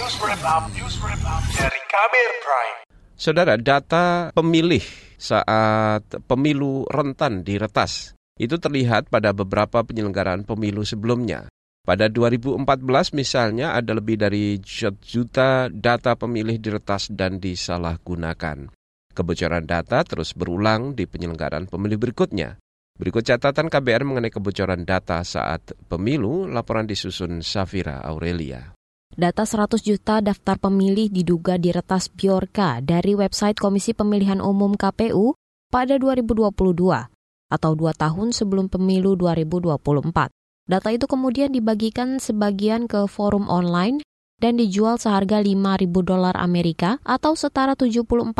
News Wrap Up, News Wrap Up dari Kabir Prime. Saudara, data pemilih saat pemilu rentan diretas itu terlihat pada beberapa penyelenggaraan pemilu sebelumnya. Pada 2014 misalnya ada lebih dari juta data pemilih diretas dan disalahgunakan. Kebocoran data terus berulang di penyelenggaraan pemilu berikutnya. Berikut catatan KBR mengenai kebocoran data saat pemilu, laporan disusun Safira Aurelia. Data 100 juta daftar pemilih diduga diretas Biorka dari website Komisi Pemilihan Umum KPU pada 2022 atau dua tahun sebelum pemilu 2024. Data itu kemudian dibagikan sebagian ke forum online dan dijual seharga 5.000 dolar Amerika atau setara 74,4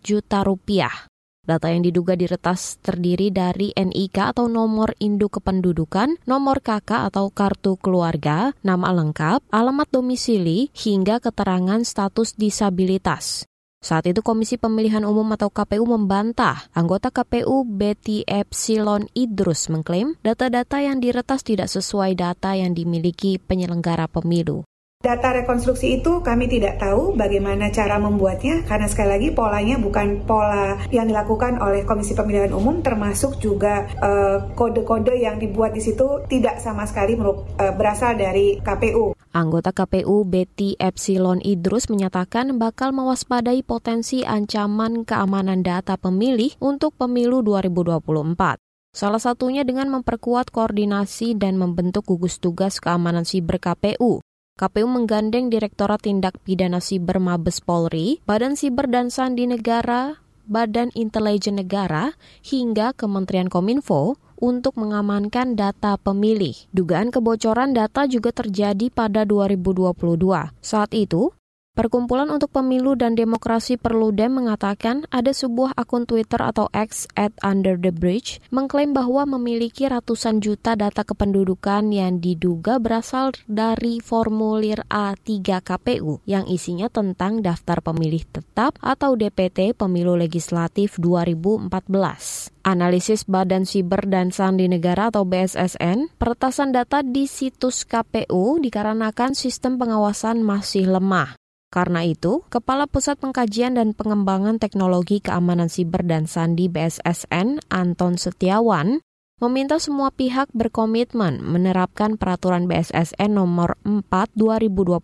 juta rupiah. Data yang diduga diretas terdiri dari NIK atau nomor induk kependudukan, nomor KK atau kartu keluarga, nama lengkap, alamat domisili, hingga keterangan status disabilitas. Saat itu Komisi Pemilihan Umum atau KPU membantah. Anggota KPU Betty Epsilon Idrus mengklaim data-data yang diretas tidak sesuai data yang dimiliki penyelenggara pemilu. Data rekonstruksi itu kami tidak tahu bagaimana cara membuatnya karena sekali lagi polanya bukan pola yang dilakukan oleh Komisi Pemilihan Umum termasuk juga eh, kode-kode uh, yang dibuat di situ tidak sama sekali uh, berasal dari KPU. Anggota KPU Betty Epsilon Idrus menyatakan bakal mewaspadai potensi ancaman keamanan data pemilih untuk pemilu 2024. Salah satunya dengan memperkuat koordinasi dan membentuk gugus tugas keamanan siber KPU KPU menggandeng Direktorat Tindak Pidana Siber Mabes Polri, Badan Siber dan Sandi Negara, Badan Intelijen Negara, hingga Kementerian Kominfo untuk mengamankan data pemilih. Dugaan kebocoran data juga terjadi pada 2022. Saat itu, Perkumpulan untuk Pemilu dan Demokrasi Perludem mengatakan ada sebuah akun Twitter atau X at Under the Bridge mengklaim bahwa memiliki ratusan juta data kependudukan yang diduga berasal dari formulir A3 KPU yang isinya tentang daftar pemilih tetap atau DPT Pemilu Legislatif 2014. Analisis Badan Siber dan Sandi Negara atau BSSN, peretasan data di situs KPU dikarenakan sistem pengawasan masih lemah. Karena itu, Kepala Pusat Pengkajian dan Pengembangan Teknologi Keamanan Siber dan Sandi BSSN, Anton Setiawan, meminta semua pihak berkomitmen menerapkan peraturan BSSN nomor 4 2021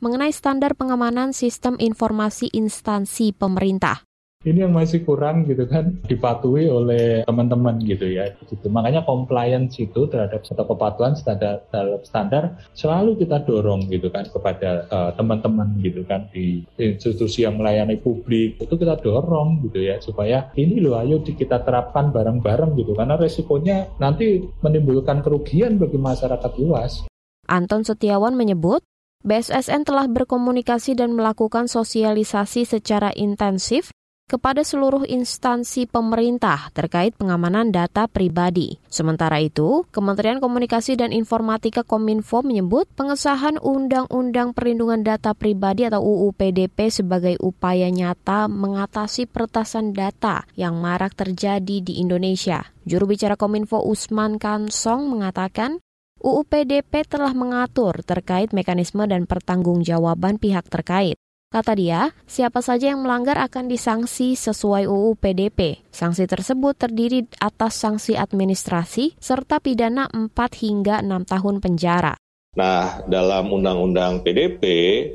mengenai standar pengamanan sistem informasi instansi pemerintah. Ini yang masih kurang gitu kan dipatuhi oleh teman-teman gitu ya. Gitu. Makanya compliance itu terhadap satu kepatuhan standar dalam standar selalu kita dorong gitu kan kepada uh, teman-teman gitu kan di institusi yang melayani publik itu kita dorong gitu ya supaya ini loh ayo kita terapkan bareng-bareng gitu karena resikonya nanti menimbulkan kerugian bagi masyarakat luas. Anton Setiawan menyebut BSSN telah berkomunikasi dan melakukan sosialisasi secara intensif kepada seluruh instansi pemerintah terkait pengamanan data pribadi. Sementara itu, Kementerian Komunikasi dan Informatika Kominfo menyebut pengesahan Undang-Undang Perlindungan Data Pribadi atau UU PDP sebagai upaya nyata mengatasi peretasan data yang marak terjadi di Indonesia. Juru bicara Kominfo Usman Kansong mengatakan, UU PDP telah mengatur terkait mekanisme dan pertanggungjawaban pihak terkait. Kata dia, siapa saja yang melanggar akan disanksi sesuai UU PDP. Sanksi tersebut terdiri atas sanksi administrasi serta pidana 4 hingga 6 tahun penjara. Nah, dalam Undang-Undang PDP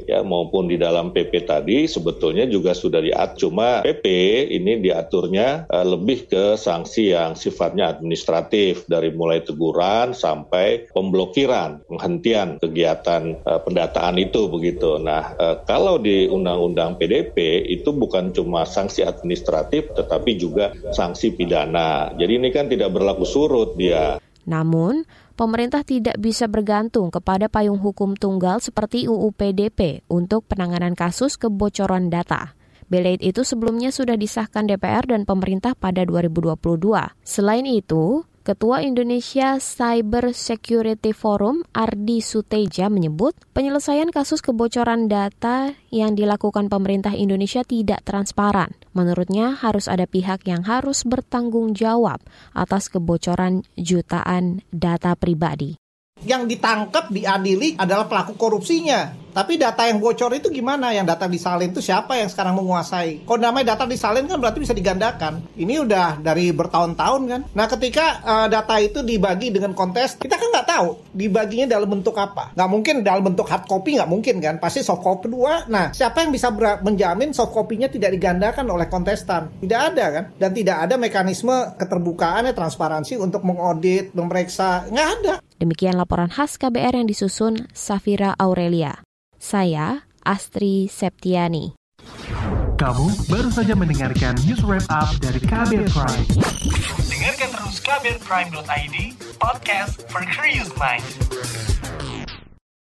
ya maupun di dalam PP tadi sebetulnya juga sudah diatur. Cuma PP ini diaturnya uh, lebih ke sanksi yang sifatnya administratif dari mulai teguran sampai pemblokiran, penghentian kegiatan uh, pendataan itu begitu. Nah, uh, kalau di Undang-Undang PDP itu bukan cuma sanksi administratif tetapi juga sanksi pidana. Jadi ini kan tidak berlaku surut dia. Namun, pemerintah tidak bisa bergantung kepada payung hukum tunggal seperti UU PDP untuk penanganan kasus kebocoran data. Belait itu sebelumnya sudah disahkan DPR dan pemerintah pada 2022. Selain itu, Ketua Indonesia Cyber Security Forum Ardi Suteja menyebut penyelesaian kasus kebocoran data yang dilakukan pemerintah Indonesia tidak transparan. Menurutnya harus ada pihak yang harus bertanggung jawab atas kebocoran jutaan data pribadi. Yang ditangkap, diadili adalah pelaku korupsinya. Tapi data yang bocor itu gimana? Yang data disalin itu siapa yang sekarang menguasai? Kalau namanya data disalin kan berarti bisa digandakan. Ini udah dari bertahun-tahun kan. Nah ketika uh, data itu dibagi dengan kontes, kita kan nggak tahu dibaginya dalam bentuk apa. Nggak mungkin dalam bentuk hard copy nggak mungkin kan. Pasti soft copy dua. Nah siapa yang bisa menjamin soft copy-nya tidak digandakan oleh kontestan? Tidak ada kan. Dan tidak ada mekanisme keterbukaan ya transparansi untuk mengaudit, memeriksa. Nggak ada. Demikian laporan khas KBR yang disusun Safira Aurelia. Saya Astri Septiani. Kamu baru saja mendengarkan news wrap up dari KBR Prime. Dengarkan terus kbrprime.id, podcast for curious mind.